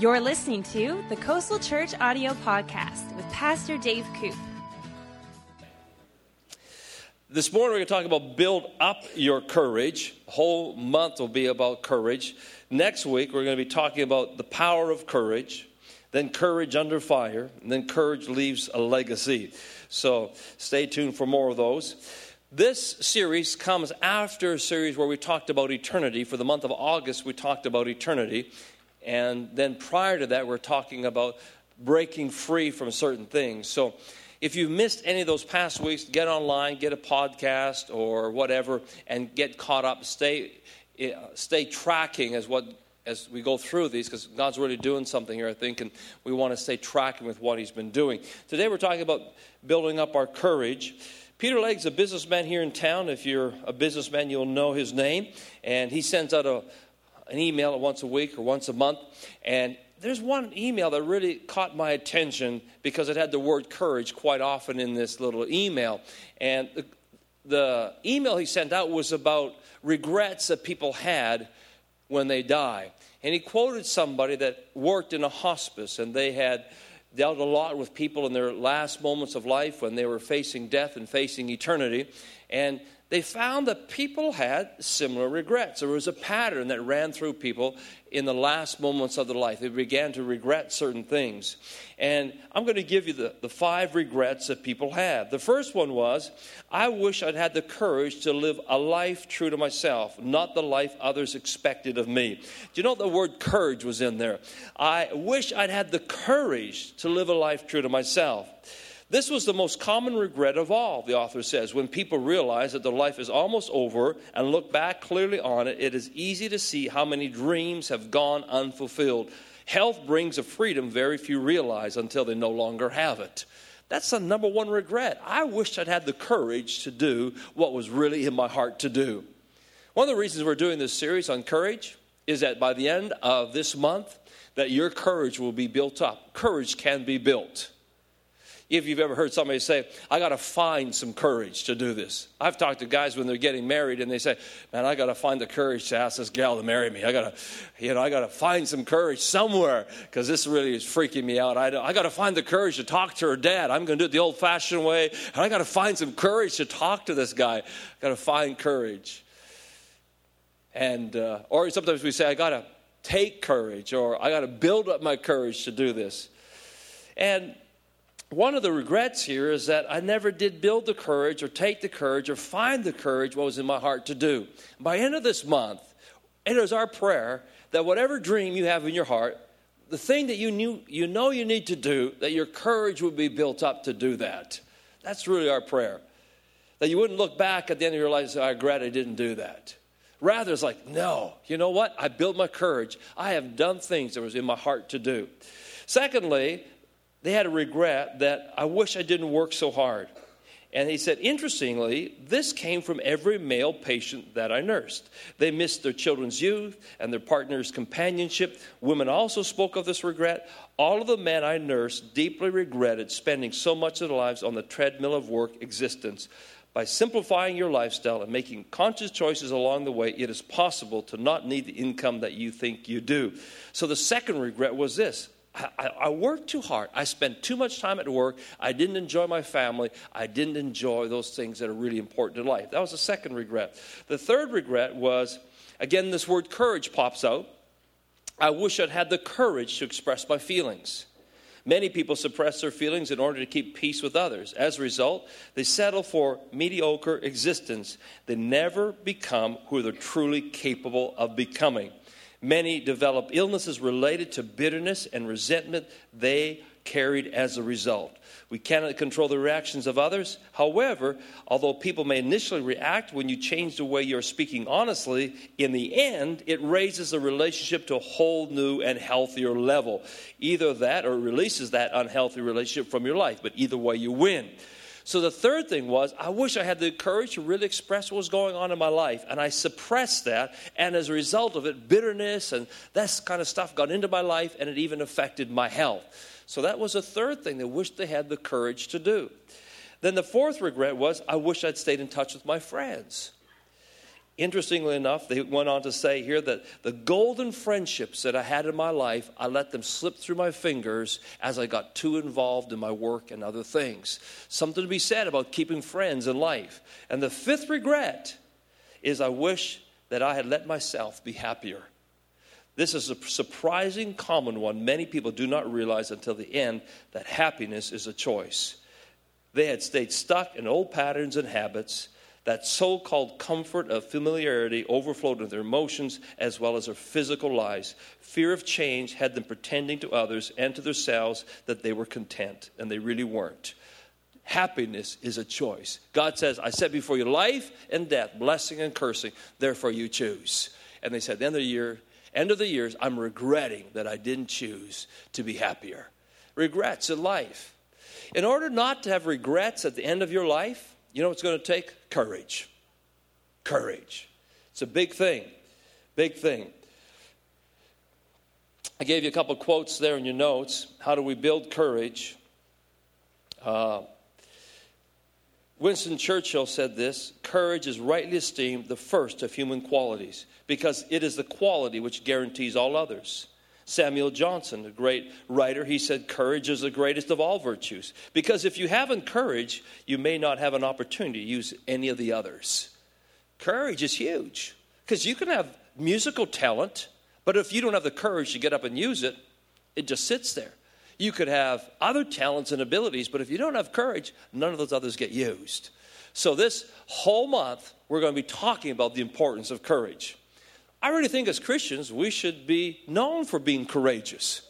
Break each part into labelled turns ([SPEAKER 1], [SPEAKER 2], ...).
[SPEAKER 1] You're listening to the Coastal Church Audio Podcast with Pastor Dave Koop.
[SPEAKER 2] This morning, we're going to talk about build up your courage. Whole month will be about courage. Next week, we're going to be talking about the power of courage, then courage under fire, and then courage leaves a legacy. So stay tuned for more of those. This series comes after a series where we talked about eternity. For the month of August, we talked about eternity. And then prior to that, we're talking about breaking free from certain things. So if you've missed any of those past weeks, get online, get a podcast or whatever, and get caught up. Stay, eh, stay tracking as what as we go through these because God's really doing something here, I think, and we want to stay tracking with what He's been doing. Today we're talking about building up our courage. Peter Legge's a businessman here in town. If you're a businessman, you'll know his name. And he sends out a, an email once a week or once a month. And there's one email that really caught my attention because it had the word courage quite often in this little email. And the, the email he sent out was about regrets that people had when they die. And he quoted somebody that worked in a hospice and they had dealt a lot with people in their last moments of life when they were facing death and facing eternity. And they found that people had similar regrets. There was a pattern that ran through people in the last moments of their life. They began to regret certain things. And I'm going to give you the, the five regrets that people had. The first one was I wish I'd had the courage to live a life true to myself, not the life others expected of me. Do you know the word courage was in there? I wish I'd had the courage to live a life true to myself. This was the most common regret of all, the author says. When people realize that their life is almost over and look back clearly on it, it is easy to see how many dreams have gone unfulfilled. Health brings a freedom very few realize until they no longer have it. That's the number one regret. I wish I'd had the courage to do what was really in my heart to do. One of the reasons we're doing this series on courage is that by the end of this month, that your courage will be built up. Courage can be built. If you've ever heard somebody say, I got to find some courage to do this. I've talked to guys when they're getting married and they say, Man, I got to find the courage to ask this gal to marry me. I got to, you know, I got to find some courage somewhere because this really is freaking me out. I, I got to find the courage to talk to her dad. I'm going to do it the old fashioned way. And I got to find some courage to talk to this guy. I got to find courage. And, uh, or sometimes we say, I got to take courage or I got to build up my courage to do this. And one of the regrets here is that I never did build the courage or take the courage or find the courage what was in my heart to do. By end of this month, it is our prayer that whatever dream you have in your heart, the thing that you knew you know you need to do, that your courage would be built up to do that. That's really our prayer. That you wouldn't look back at the end of your life and say, I regret I didn't do that. Rather, it's like, no, you know what? I built my courage. I have done things that was in my heart to do. Secondly, they had a regret that I wish I didn't work so hard. And he said, interestingly, this came from every male patient that I nursed. They missed their children's youth and their partner's companionship. Women also spoke of this regret. All of the men I nursed deeply regretted spending so much of their lives on the treadmill of work existence. By simplifying your lifestyle and making conscious choices along the way, it is possible to not need the income that you think you do. So the second regret was this I, I, worked too hard. I spent too much time at work. I didn't enjoy my family. I didn't enjoy those things that are really important in life. That was the second regret. The third regret was again, this word courage pops out. I wish I'd had the courage to express my feelings. Many people suppress their feelings in order to keep peace with others. As a result, they settle for mediocre existence. They never become who they're truly capable of becoming. Many develop illnesses related to bitterness and resentment they carried as a result. We cannot control the reactions of others. However, although people may initially react when you change the way you're speaking honestly, in the end, it raises the relationship to a whole new and healthier level. Either that or releases that unhealthy relationship from your life, but either way, you win. So the third thing was, I wish I had the courage to really express what was going on in my life. And I suppressed that. And as a result of it, bitterness and that kind of stuff got into my life and it even affected my health. So that was a third thing they wished they had the courage to do. Then the fourth regret was, I wish I'd stayed in touch with my friends. Interestingly enough, they went on to say here that the golden friendships that I had in my life, I let them slip through my fingers as I got too involved in my work and other things. Something to be said about keeping friends in life. And the fifth regret is I wish that I had let myself be happier. This is a surprising common one. Many people do not realize until the end that happiness is a choice. They had stayed stuck in old patterns and habits that so called comfort of familiarity overflowed into their emotions as well as their physical lives. Fear of change had them pretending to others and to themselves that they were content, and they really weren't. Happiness is a choice. God says, I set before you life and death, blessing and cursing, therefore you choose. And they said, the end of the year, end of the years, I'm regretting that I didn't choose to be happier. Regrets in life. In order not to have regrets at the end of your life, you know what's going to take? Courage. Courage. It's a big thing. Big thing. I gave you a couple quotes there in your notes. How do we build courage? Uh, Winston Churchill said this courage is rightly esteemed the first of human qualities because it is the quality which guarantees all others. Samuel Johnson, a great writer, he said, Courage is the greatest of all virtues. Because if you haven't courage, you may not have an opportunity to use any of the others. Courage is huge because you can have musical talent, but if you don't have the courage to get up and use it, it just sits there. You could have other talents and abilities, but if you don't have courage, none of those others get used. So, this whole month, we're going to be talking about the importance of courage. I really think as Christians, we should be known for being courageous,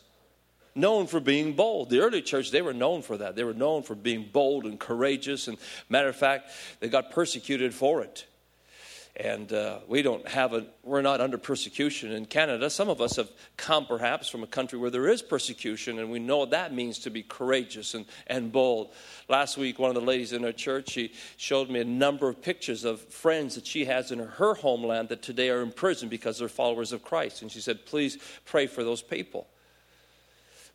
[SPEAKER 2] known for being bold. The early church, they were known for that. They were known for being bold and courageous. And matter of fact, they got persecuted for it and uh, we don't have a we're not under persecution in canada. Some of us have come perhaps from a country where there is persecution and we know what that means to be courageous and, and bold. Last week one of the ladies in our church she showed me a number of pictures of friends that she has in her homeland that today are in prison because they're followers of christ. And she said please pray for those people.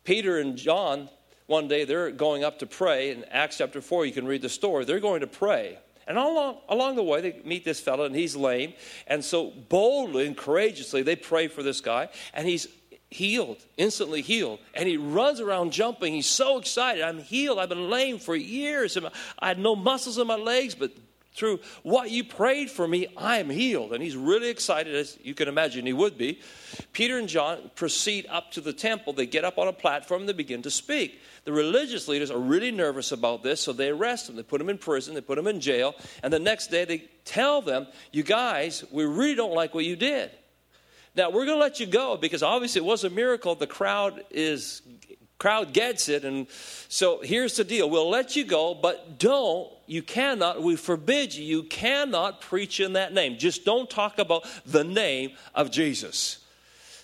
[SPEAKER 2] Peter and john one day they're going up to pray. In acts chapter 4 you can read the story. They're going to pray and along, along the way, they meet this fellow, and he's lame. And so boldly and courageously, they pray for this guy, and he's healed, instantly healed. And he runs around jumping. He's so excited. I'm healed. I've been lame for years. I had no muscles in my legs, but through what you prayed for me, I am healed. And he's really excited, as you can imagine he would be. Peter and John proceed up to the temple. They get up on a platform they begin to speak. The religious leaders are really nervous about this, so they arrest them. They put them in prison, they put them in jail, and the next day they tell them, You guys, we really don't like what you did. Now, we're going to let you go because obviously it was a miracle. The crowd is crowd gets it and so here's the deal. We'll let you go but don't you cannot we forbid you you cannot preach in that name. Just don't talk about the name of jesus.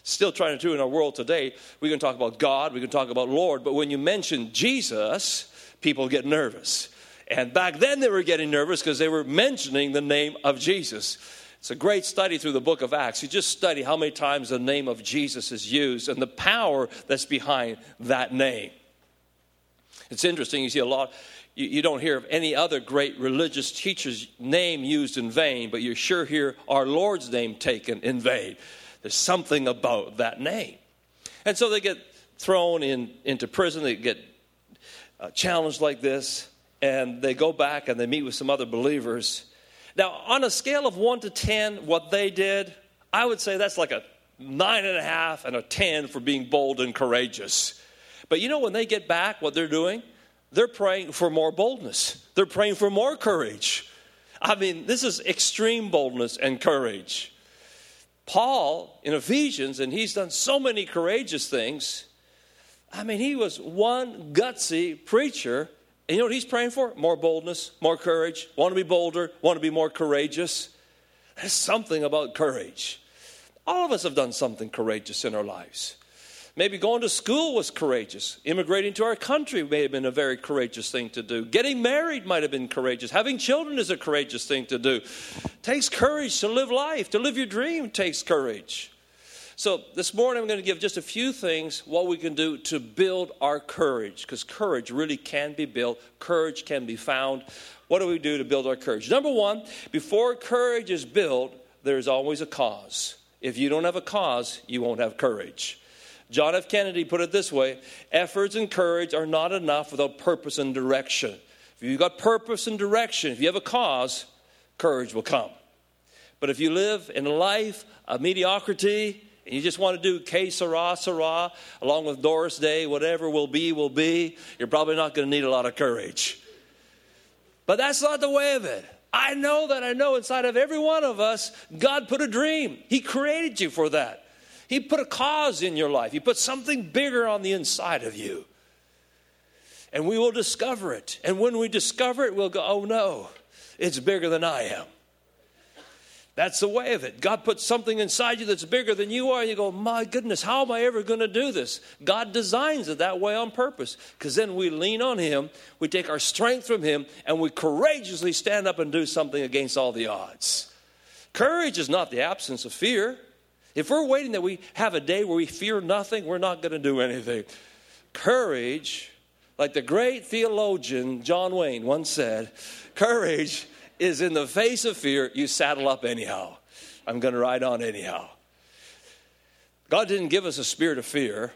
[SPEAKER 2] Still trying to do in our world today we can talk about god we can talk about lord but when you mention jesus people get nervous. And back then they were getting nervous because they were mentioning the name of jesus it's a great study through the book of Acts. You just study how many times the name of Jesus is used and the power that's behind that name. It's interesting, you see a lot, you, you don't hear of any other great religious teacher's name used in vain, but you sure hear our Lord's name taken in vain. There's something about that name. And so they get thrown in, into prison, they get uh, challenged like this, and they go back and they meet with some other believers now, on a scale of one to 10, what they did, I would say that's like a nine and a half and a 10 for being bold and courageous. But you know, when they get back, what they're doing? They're praying for more boldness, they're praying for more courage. I mean, this is extreme boldness and courage. Paul in Ephesians, and he's done so many courageous things. I mean, he was one gutsy preacher you know what he's praying for? More boldness, more courage, want to be bolder, want to be more courageous. There's something about courage. All of us have done something courageous in our lives. Maybe going to school was courageous. Immigrating to our country may have been a very courageous thing to do. Getting married might have been courageous. Having children is a courageous thing to do. It takes courage to live life. To live your dream takes courage. So, this morning I'm going to give just a few things what we can do to build our courage, because courage really can be built, courage can be found. What do we do to build our courage? Number one, before courage is built, there's always a cause. If you don't have a cause, you won't have courage. John F. Kennedy put it this way efforts and courage are not enough without purpose and direction. If you've got purpose and direction, if you have a cause, courage will come. But if you live in a life of mediocrity, and you just want to do Que Sera Sera along with Doris Day, whatever will be, will be, you're probably not going to need a lot of courage. But that's not the way of it. I know that I know inside of every one of us, God put a dream. He created you for that. He put a cause in your life. He put something bigger on the inside of you. And we will discover it. And when we discover it, we'll go, oh no, it's bigger than I am. That's the way of it. God puts something inside you that's bigger than you are, and you go, My goodness, how am I ever going to do this? God designs it that way on purpose because then we lean on Him, we take our strength from Him, and we courageously stand up and do something against all the odds. Courage is not the absence of fear. If we're waiting that we have a day where we fear nothing, we're not going to do anything. Courage, like the great theologian John Wayne once said, courage is in the face of fear, you saddle up anyhow. I'm going to ride on anyhow. God didn't give us a spirit of fear,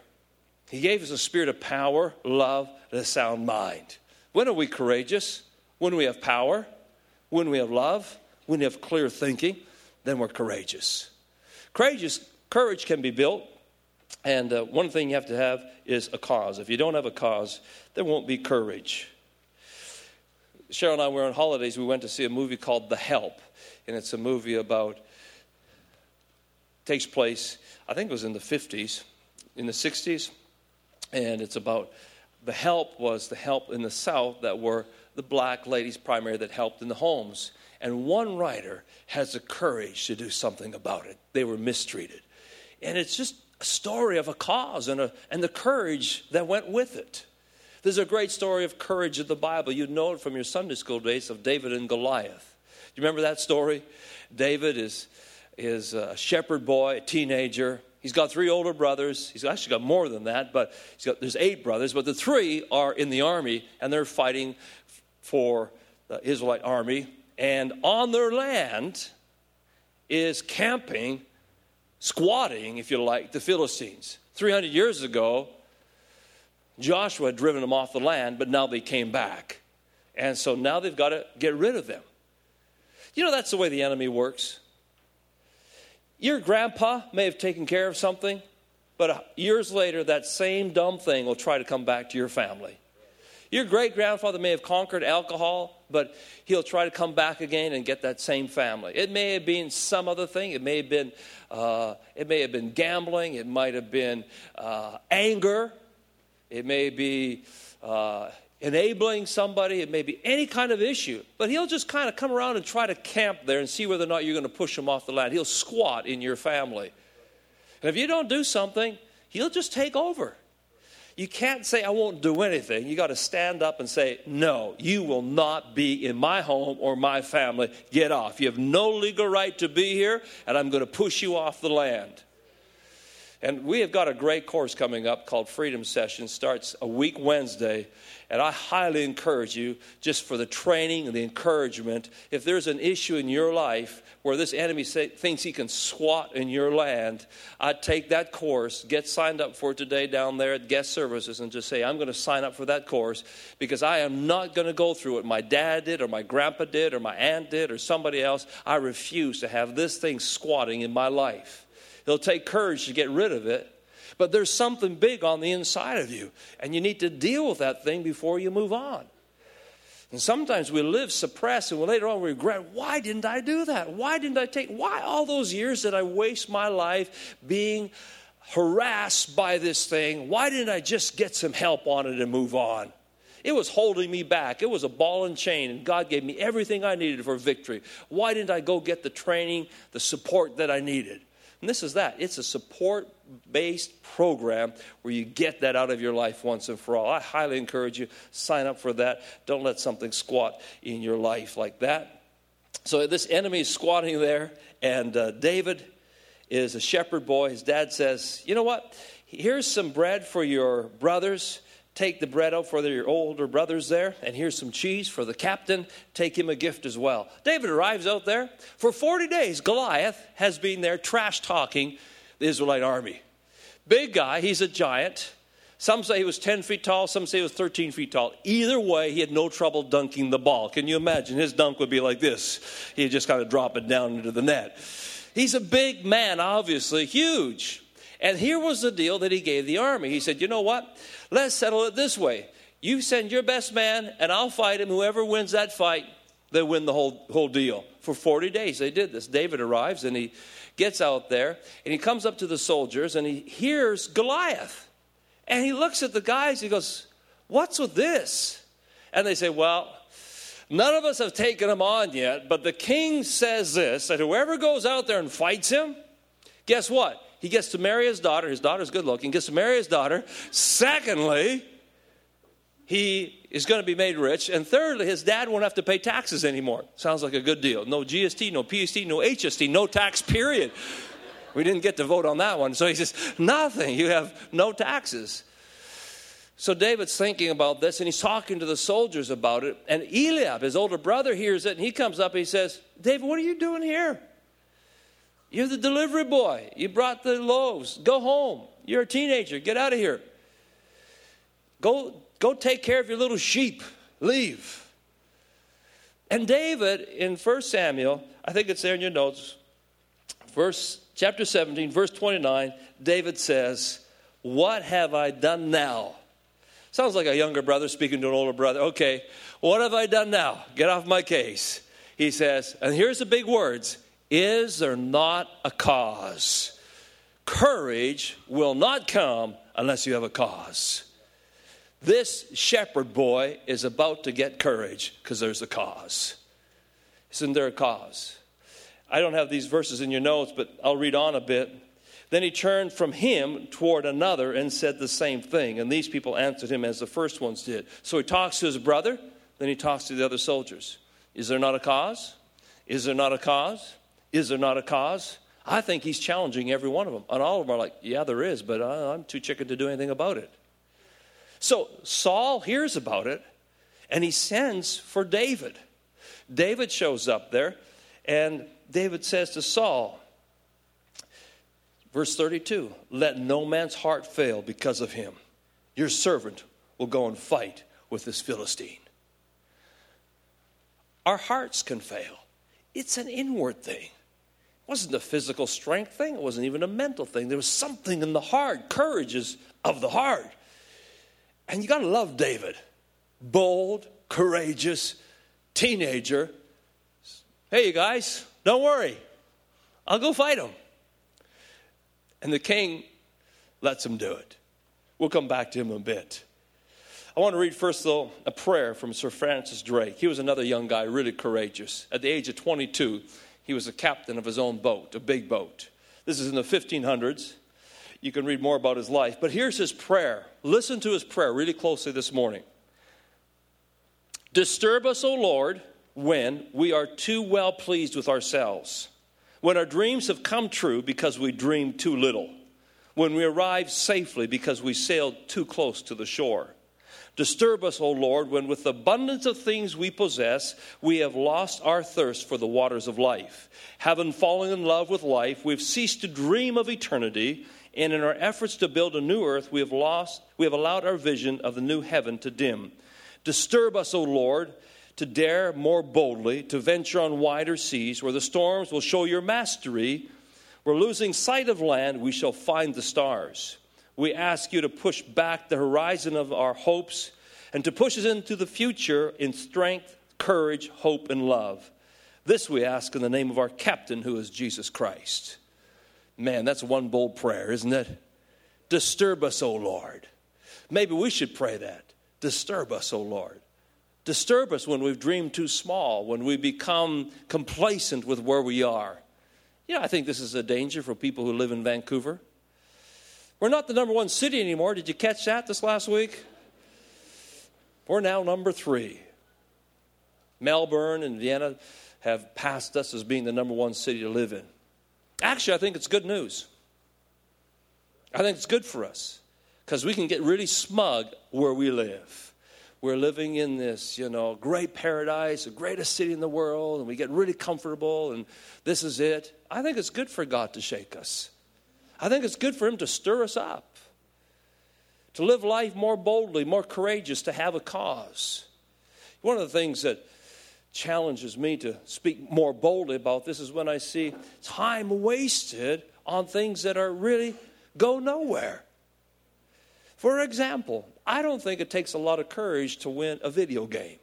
[SPEAKER 2] He gave us a spirit of power, love, and a sound mind. When are we courageous? When we have power, when we have love, when we have clear thinking, then we're courageous. Courageous, courage can be built, and uh, one thing you have to have is a cause. If you don't have a cause, there won't be courage. Cheryl and I were on holidays. We went to see a movie called The Help, and it's a movie about takes place. I think it was in the 50s, in the 60s, and it's about the help was the help in the South that were the black ladies primarily that helped in the homes. And one writer has the courage to do something about it. They were mistreated. And it's just a story of a cause and, a, and the courage that went with it. There's a great story of courage in the Bible. You know it from your Sunday school days of David and Goliath. Do you remember that story? David is, is a shepherd boy, a teenager. He's got three older brothers. He's actually got more than that, but got, there's eight brothers, but the three are in the army and they're fighting for the Israelite army. And on their land is camping, squatting, if you like, the Philistines. 300 years ago, Joshua had driven them off the land, but now they came back. And so now they've got to get rid of them. You know, that's the way the enemy works. Your grandpa may have taken care of something, but years later, that same dumb thing will try to come back to your family. Your great grandfather may have conquered alcohol, but he'll try to come back again and get that same family. It may have been some other thing. It may have been, uh, it may have been gambling. It might have been uh, anger. It may be uh, enabling somebody. It may be any kind of issue. But he'll just kind of come around and try to camp there and see whether or not you're going to push him off the land. He'll squat in your family. And if you don't do something, he'll just take over. You can't say, I won't do anything. You got to stand up and say, No, you will not be in my home or my family. Get off. You have no legal right to be here, and I'm going to push you off the land. And we have got a great course coming up called Freedom Session. Starts a week Wednesday. And I highly encourage you, just for the training and the encouragement, if there's an issue in your life where this enemy say, thinks he can squat in your land, I'd take that course, get signed up for it today down there at guest services, and just say, I'm going to sign up for that course because I am not going to go through what my dad did, or my grandpa did, or my aunt did, or somebody else. I refuse to have this thing squatting in my life. It'll take courage to get rid of it. But there's something big on the inside of you, and you need to deal with that thing before you move on. And sometimes we live suppressed, and later on we regret, why didn't I do that? Why didn't I take, why all those years did I waste my life being harassed by this thing? Why didn't I just get some help on it and move on? It was holding me back. It was a ball and chain, and God gave me everything I needed for victory. Why didn't I go get the training, the support that I needed? And this is that it's a support based program where you get that out of your life once and for all. I highly encourage you sign up for that. Don't let something squat in your life like that. So this enemy is squatting there, and uh, David is a shepherd boy. His dad says, "You know what? Here's some bread for your brothers. Take the bread out for your older brothers there, and here's some cheese for the captain. Take him a gift as well. David arrives out there. For 40 days, Goliath has been there trash talking the Israelite army. Big guy, he's a giant. Some say he was 10 feet tall, some say he was 13 feet tall. Either way, he had no trouble dunking the ball. Can you imagine? His dunk would be like this. He'd just kind of drop it down into the net. He's a big man, obviously, huge. And here was the deal that he gave the army. He said, You know what? Let's settle it this way. You send your best man, and I'll fight him. Whoever wins that fight, they win the whole, whole deal. For 40 days, they did this. David arrives, and he gets out there, and he comes up to the soldiers, and he hears Goliath. And he looks at the guys, he goes, What's with this? And they say, Well, none of us have taken him on yet, but the king says this that whoever goes out there and fights him, guess what? He gets to marry his daughter. His daughter's good looking, gets to marry his daughter. Secondly, he is going to be made rich. And thirdly, his dad won't have to pay taxes anymore. Sounds like a good deal. No GST, no PST, no HST, no tax, period. We didn't get to vote on that one. So he says, nothing. You have no taxes. So David's thinking about this and he's talking to the soldiers about it. And Eliab, his older brother, hears it and he comes up and he says, David, what are you doing here? You're the delivery boy. You brought the loaves. Go home. You're a teenager. Get out of here. Go, go take care of your little sheep. Leave. And David in 1 Samuel, I think it's there in your notes, verse chapter 17, verse 29, David says, What have I done now? Sounds like a younger brother speaking to an older brother. Okay, what have I done now? Get off my case. He says, and here's the big words is there not a cause? Courage will not come unless you have a cause. This shepherd boy is about to get courage because there's a cause. Isn't there a cause? I don't have these verses in your notes, but I'll read on a bit. Then he turned from him toward another and said the same thing. And these people answered him as the first ones did. So he talks to his brother, then he talks to the other soldiers. Is there not a cause? Is there not a cause? Is there not a cause? I think he's challenging every one of them. And all of them are like, yeah, there is, but I'm too chicken to do anything about it. So Saul hears about it and he sends for David. David shows up there and David says to Saul, verse 32 Let no man's heart fail because of him. Your servant will go and fight with this Philistine. Our hearts can fail, it's an inward thing. It wasn't a physical strength thing, it wasn't even a mental thing. There was something in the heart. Courage is of the heart. And you got to love David. Bold, courageous, teenager. Hey, you guys, don't worry. I'll go fight him. And the king lets him do it. We'll come back to him a bit. I want to read first, though, a prayer from Sir Francis Drake. He was another young guy, really courageous. At the age of 22, he was a captain of his own boat, a big boat. This is in the 1500s. You can read more about his life. But here's his prayer. Listen to his prayer really closely this morning. Disturb us, O Lord, when we are too well pleased with ourselves, when our dreams have come true because we dreamed too little, when we arrive safely because we sailed too close to the shore Disturb us, O Lord, when with abundance of things we possess, we have lost our thirst for the waters of life. Having fallen in love with life, we've ceased to dream of eternity, and in our efforts to build a new earth, we have lost, we have allowed our vision of the new heaven to dim. Disturb us, O Lord, to dare more boldly, to venture on wider seas, where the storms will show your mastery. We're losing sight of land, we shall find the stars we ask you to push back the horizon of our hopes and to push us into the future in strength, courage, hope, and love. This we ask in the name of our captain, who is Jesus Christ. Man, that's one bold prayer, isn't it? Disturb us, O Lord. Maybe we should pray that. Disturb us, O Lord. Disturb us when we've dreamed too small, when we become complacent with where we are. You know, I think this is a danger for people who live in Vancouver. We're not the number one city anymore. Did you catch that this last week? We're now number three. Melbourne and Vienna have passed us as being the number one city to live in. Actually, I think it's good news. I think it's good for us because we can get really smug where we live. We're living in this, you know, great paradise, the greatest city in the world, and we get really comfortable, and this is it. I think it's good for God to shake us. I think it's good for Him to stir us up, to live life more boldly, more courageous, to have a cause. One of the things that challenges me to speak more boldly about this is when I see time wasted on things that are really go nowhere. For example, I don't think it takes a lot of courage to win a video game.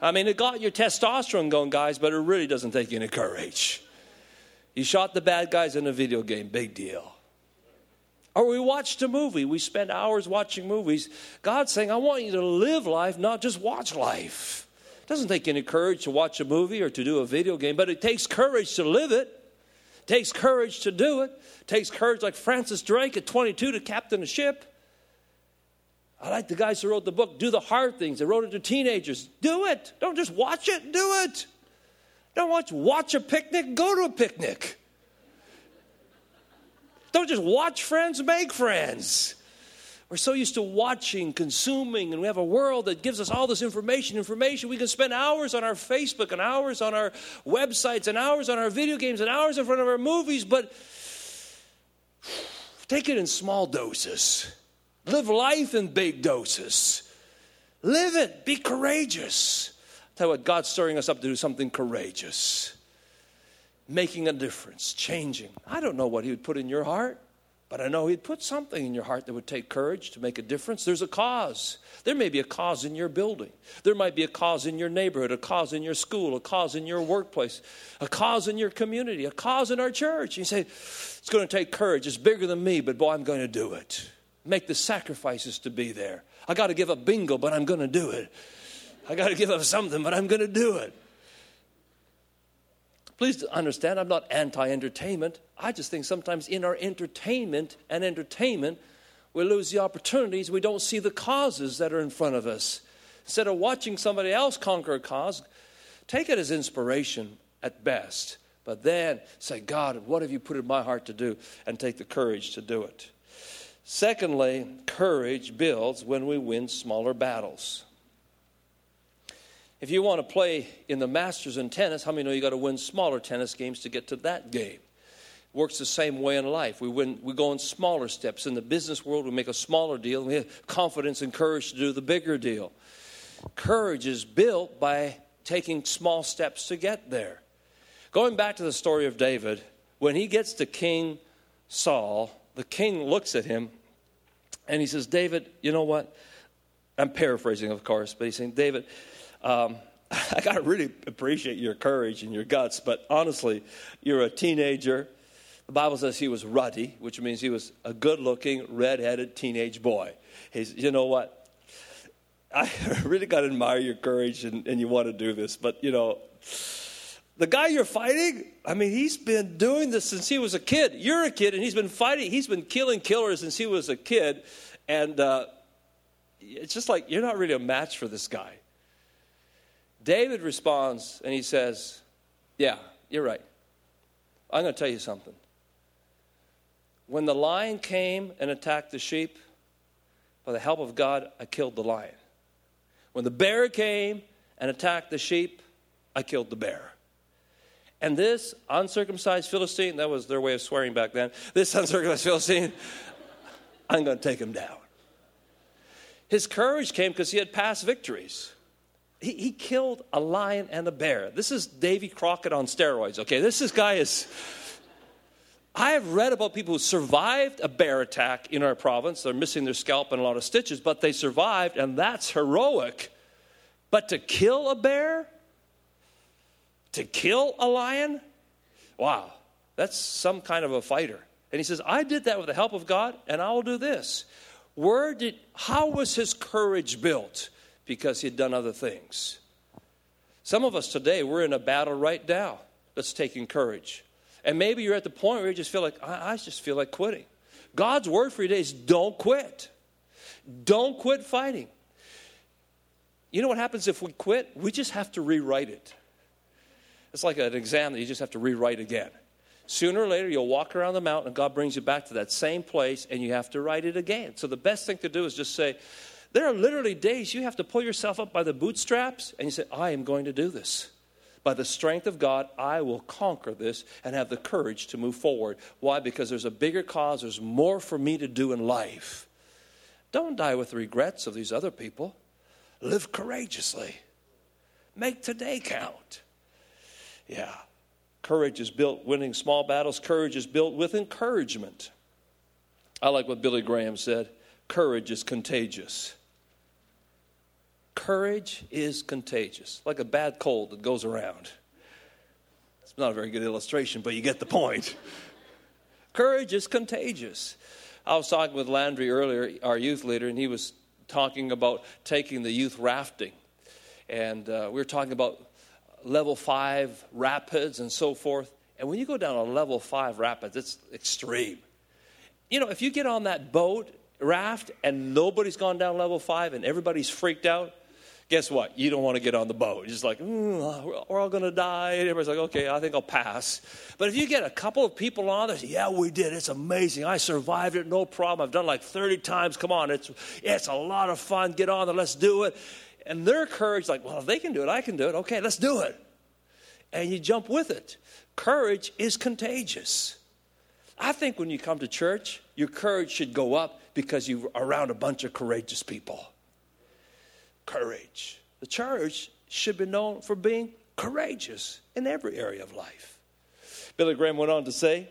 [SPEAKER 2] I mean, it got your testosterone going, guys, but it really doesn't take any courage. You shot the bad guys in a video game, big deal. Or we watched a movie, we spend hours watching movies. God's saying, I want you to live life, not just watch life. It doesn't take any courage to watch a movie or to do a video game, but it takes courage to live it. It takes courage to do it. it takes courage, like Francis Drake at 22, to captain a ship. I like the guys who wrote the book, Do the Hard Things. They wrote it to teenagers. Do it. Don't just watch it, do it. Don't watch, watch a picnic, go to a picnic. Don't just watch friends, make friends. We're so used to watching, consuming, and we have a world that gives us all this information. Information. We can spend hours on our Facebook and hours on our websites and hours on our video games and hours in front of our movies, but take it in small doses. Live life in big doses. Live it. Be courageous. Tell you what, God's stirring us up to do something courageous making a difference, changing. I don't know what He would put in your heart, but I know He'd put something in your heart that would take courage to make a difference. There's a cause. There may be a cause in your building, there might be a cause in your neighborhood, a cause in your school, a cause in your workplace, a cause in your community, a cause in our church. You say, It's going to take courage. It's bigger than me, but boy, I'm going to do it. Make the sacrifices to be there. I got to give up bingo, but I'm going to do it. I got to give up something, but I'm going to do it. Please understand, I'm not anti entertainment. I just think sometimes in our entertainment and entertainment, we lose the opportunities. We don't see the causes that are in front of us. Instead of watching somebody else conquer a cause, take it as inspiration at best. But then say, God, what have you put in my heart to do? And take the courage to do it. Secondly, courage builds when we win smaller battles. If you want to play in the Masters in tennis, how many know you got to win smaller tennis games to get to that game? Works the same way in life. We win, we go in smaller steps. In the business world, we make a smaller deal. We have confidence and courage to do the bigger deal. Courage is built by taking small steps to get there. Going back to the story of David, when he gets to King Saul, the king looks at him and he says, David, you know what? I'm paraphrasing, of course, but he's saying, David, um, I got to really appreciate your courage and your guts, but honestly, you're a teenager. The Bible says he was ruddy, which means he was a good looking, red headed teenage boy. He's, you know what? I really got to admire your courage and, and you want to do this, but you know, the guy you're fighting, I mean, he's been doing this since he was a kid. You're a kid, and he's been fighting, he's been killing killers since he was a kid. And uh, it's just like, you're not really a match for this guy. David responds and he says, Yeah, you're right. I'm going to tell you something. When the lion came and attacked the sheep, by the help of God, I killed the lion. When the bear came and attacked the sheep, I killed the bear. And this uncircumcised Philistine, that was their way of swearing back then, this uncircumcised Philistine, I'm going to take him down. His courage came because he had past victories he, he killed a lion and a bear. This is Davy Crockett on steroids, okay? This is, guy is. I have read about people who survived a bear attack in our province. They're missing their scalp and a lot of stitches, but they survived, and that's heroic. But to kill a bear, to kill a lion, wow, that's some kind of a fighter. And he says, I did that with the help of God, and I will do this. Where did, how was his courage built? Because he had done other things. Some of us today, we're in a battle right now that's taking courage. And maybe you're at the point where you just feel like, I, I just feel like quitting. God's word for you today is don't quit. Don't quit fighting. You know what happens if we quit? We just have to rewrite it. It's like an exam that you just have to rewrite again. Sooner or later, you'll walk around the mountain and God brings you back to that same place and you have to write it again. So the best thing to do is just say, there are literally days you have to pull yourself up by the bootstraps and you say, I am going to do this. By the strength of God, I will conquer this and have the courage to move forward. Why? Because there's a bigger cause, there's more for me to do in life. Don't die with the regrets of these other people. Live courageously. Make today count. Yeah. Courage is built winning small battles. Courage is built with encouragement. I like what Billy Graham said courage is contagious. Courage is contagious, like a bad cold that goes around. It's not a very good illustration, but you get the point. courage is contagious. I was talking with Landry earlier, our youth leader, and he was talking about taking the youth rafting. And uh, we were talking about level five rapids and so forth. And when you go down a level five rapids, it's extreme. You know, if you get on that boat raft and nobody's gone down level five and everybody's freaked out, guess what? You don't want to get on the boat. You're just like, mm, we're all going to die. Everybody's like, okay, I think I'll pass. But if you get a couple of people on there, yeah, we did. It's amazing. I survived it, no problem. I've done like 30 times. Come on, it's, it's a lot of fun. Get on there, let's do it. And their courage, like, well, if they can do it, I can do it. Okay, let's do it. And you jump with it. Courage is contagious. I think when you come to church, your courage should go up because you're around a bunch of courageous people. Courage. The church should be known for being courageous in every area of life. Billy Graham went on to say,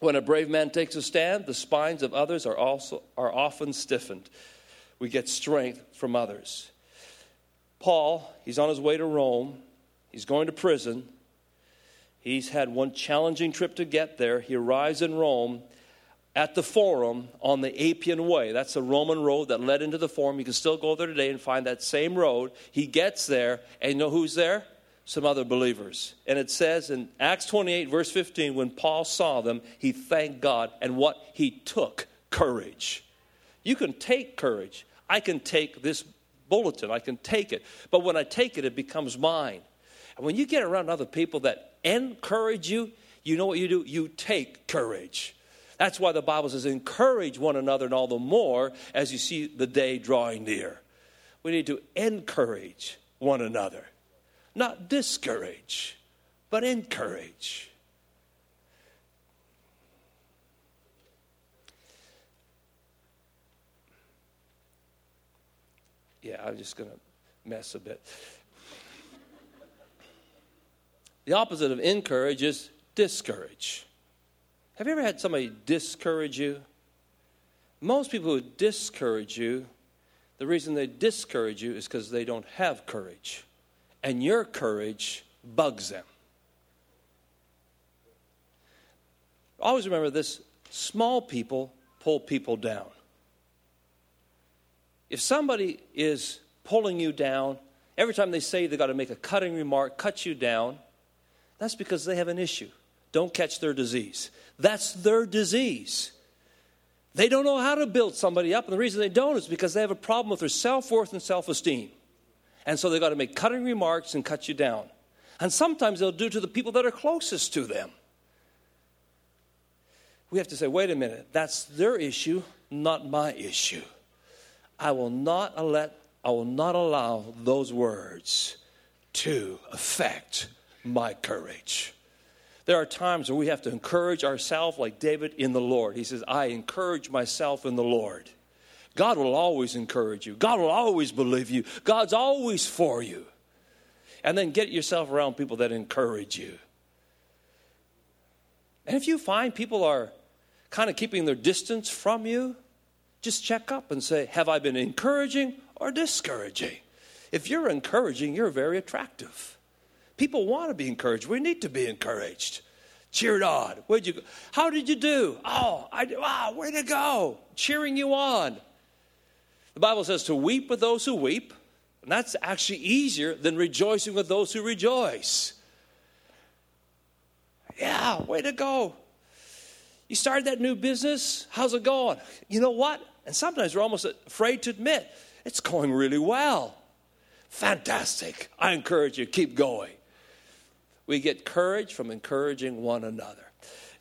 [SPEAKER 2] when a brave man takes a stand, the spines of others are also are often stiffened. We get strength from others. Paul, he's on his way to Rome. He's going to prison. He's had one challenging trip to get there. He arrives in Rome at the Forum on the Appian Way. That's the Roman road that led into the Forum. You can still go there today and find that same road. He gets there, and you know who's there? Some other believers. And it says in Acts 28, verse 15, when Paul saw them, he thanked God, and what? He took courage. You can take courage. I can take this bulletin. I can take it. But when I take it, it becomes mine. And when you get around other people that encourage you, you know what you do? You take courage. That's why the Bible says, encourage one another, and all the more as you see the day drawing near. We need to encourage one another, not discourage, but encourage. Yeah, I'm just going to mess a bit. The opposite of encourage is discourage. Have you ever had somebody discourage you? Most people who discourage you, the reason they discourage you is because they don't have courage. And your courage bugs them. Always remember this small people pull people down. If somebody is pulling you down, every time they say they've got to make a cutting remark, cut you down, that's because they have an issue. Don't catch their disease. That's their disease. They don't know how to build somebody up, and the reason they don't is because they have a problem with their self worth and self esteem. And so they've got to make cutting remarks and cut you down. And sometimes they'll do to the people that are closest to them. We have to say, wait a minute, that's their issue, not my issue. I will not let I will not allow those words to affect my courage. There are times where we have to encourage ourselves, like David, in the Lord. He says, I encourage myself in the Lord. God will always encourage you, God will always believe you, God's always for you. And then get yourself around people that encourage you. And if you find people are kind of keeping their distance from you, just check up and say, Have I been encouraging or discouraging? If you're encouraging, you're very attractive. People want to be encouraged. We need to be encouraged. Cheered on. Where'd you go? How did you do? Oh, I wow, way to go. Cheering you on. The Bible says to weep with those who weep, and that's actually easier than rejoicing with those who rejoice. Yeah, way to go. You started that new business. How's it going? You know what? And sometimes we're almost afraid to admit it's going really well. Fantastic. I encourage you, keep going. We get courage from encouraging one another.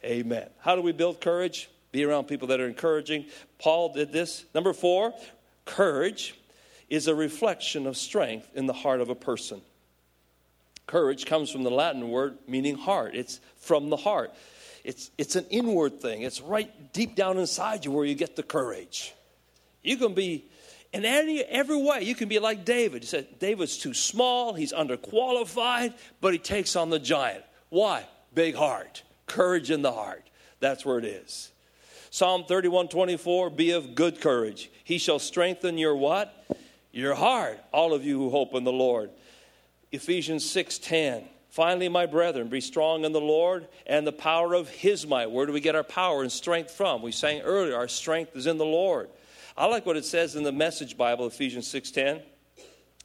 [SPEAKER 2] Amen. How do we build courage? Be around people that are encouraging. Paul did this. Number four, courage is a reflection of strength in the heart of a person. Courage comes from the Latin word meaning heart. It's from the heart. It's, it's an inward thing. It's right deep down inside you where you get the courage. You can be in any, every way, you can be like David. He said, David's too small, he's underqualified, but he takes on the giant. Why? Big heart, courage in the heart. That's where it is. Psalm 31 24, be of good courage. He shall strengthen your what? Your heart, all of you who hope in the Lord. Ephesians 6 10. Finally, my brethren, be strong in the Lord and the power of his might. Where do we get our power and strength from? We sang earlier, our strength is in the Lord. I like what it says in the Message Bible, Ephesians 6:10.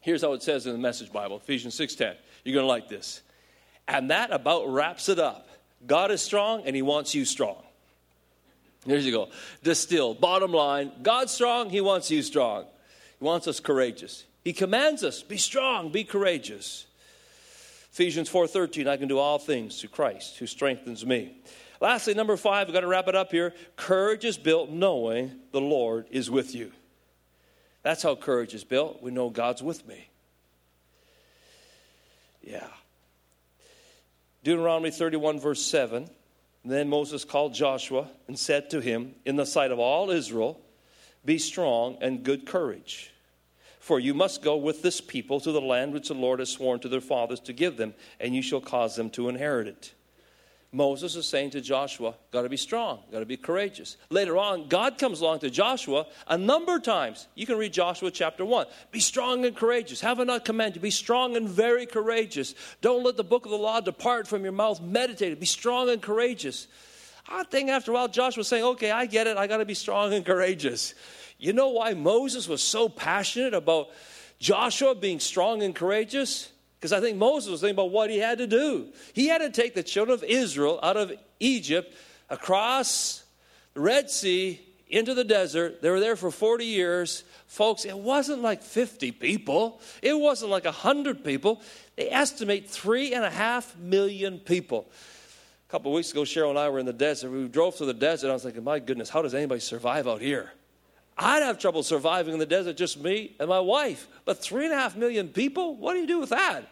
[SPEAKER 2] Here's how it says in the Message Bible, Ephesians 6:10. You're going to like this. And that about wraps it up. God is strong and he wants you strong. There you go. Distill. Bottom line, God's strong, he wants you strong. He wants us courageous. He commands us, be strong, be courageous. Ephesians 4:13, I can do all things through Christ who strengthens me. Lastly, number five, we've got to wrap it up here. Courage is built knowing the Lord is with you. That's how courage is built. We know God's with me. Yeah. Deuteronomy 31, verse 7. Then Moses called Joshua and said to him, In the sight of all Israel, be strong and good courage. For you must go with this people to the land which the Lord has sworn to their fathers to give them, and you shall cause them to inherit it. Moses is saying to Joshua, got to be strong, got to be courageous. Later on, God comes along to Joshua a number of times. You can read Joshua chapter 1. Be strong and courageous. Have I not commanded you? Be strong and very courageous. Don't let the book of the law depart from your mouth. Meditate. Be strong and courageous. I think after a while, Joshua was saying, okay, I get it. I got to be strong and courageous. You know why Moses was so passionate about Joshua being strong and courageous? Because I think Moses was thinking about what he had to do. He had to take the children of Israel out of Egypt across the Red Sea into the desert. They were there for 40 years. Folks, it wasn't like 50 people, it wasn't like 100 people. They estimate three and a half million people. A couple of weeks ago, Cheryl and I were in the desert. We drove through the desert. I was thinking, my goodness, how does anybody survive out here? I'd have trouble surviving in the desert, just me and my wife. But three and a half million people? What do you do with that?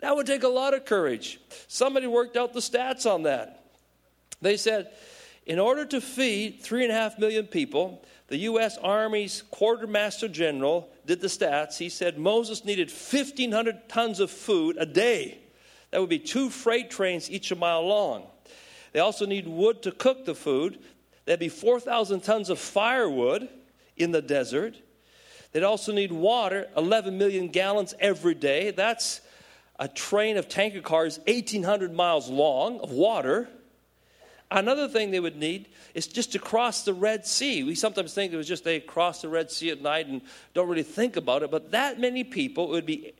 [SPEAKER 2] That would take a lot of courage. Somebody worked out the stats on that. They said, in order to feed three and a half million people, the U.S. Army's quartermaster general did the stats. He said Moses needed 1,500 tons of food a day. That would be two freight trains each a mile long. They also need wood to cook the food. That'd be 4,000 tons of firewood in the desert. They'd also need water, 11 million gallons every day. That's a train of tanker cars 1,800 miles long of water. Another thing they would need is just to cross the Red Sea. We sometimes think it was just they cross the Red Sea at night and don't really think about it, but that many people, it would be,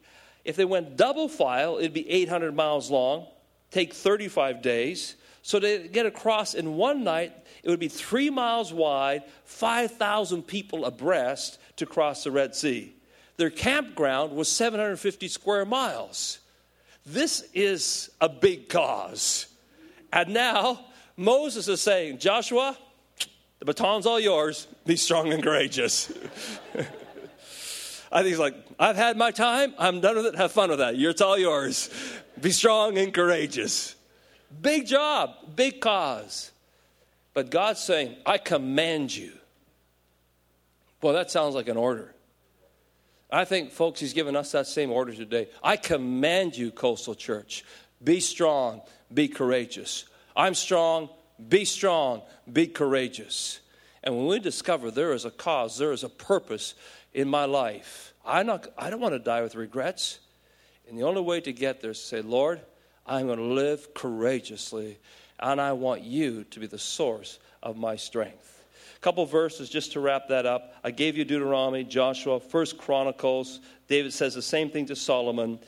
[SPEAKER 2] if they went double file, it'd be 800 miles long, take 35 days. So to get across in one night, it would be three miles wide, 5,000 people abreast to cross the Red Sea. Their campground was 750 square miles. This is a big cause. And now Moses is saying, Joshua, the baton's all yours. Be strong and courageous. I think he's like, I've had my time. I'm done with it. Have fun with that. It's all yours. Be strong and courageous. Big job, big cause. But God's saying, I command you. Well, that sounds like an order. I think, folks, He's given us that same order today. I command you, Coastal Church, be strong, be courageous. I'm strong, be strong, be courageous. And when we discover there is a cause, there is a purpose in my life, I, not, I don't want to die with regrets. And the only way to get there is to say, Lord, I'm going to live courageously, and I want you to be the source of my strength. A couple verses just to wrap that up. I gave you Deuteronomy, Joshua, First Chronicles. David says the same thing to Solomon.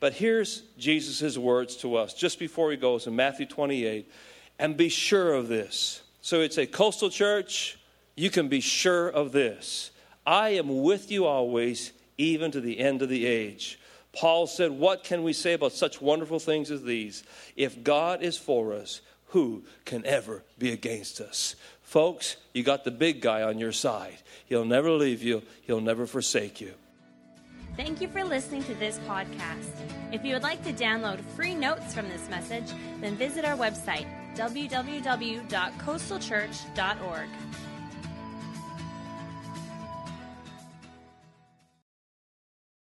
[SPEAKER 2] But here's Jesus' words to us just before he goes in Matthew 28. And be sure of this. So it's a coastal church. You can be sure of this. I am with you always, even to the end of the age. Paul said, What can we say about such wonderful things as these? If God is for us, who can ever be against us? Folks, you got the big guy on your side. He'll never leave you, he'll never forsake you.
[SPEAKER 1] Thank you for listening to this podcast. If you would like to download free notes from this message, then visit our website, www.coastalchurch.org.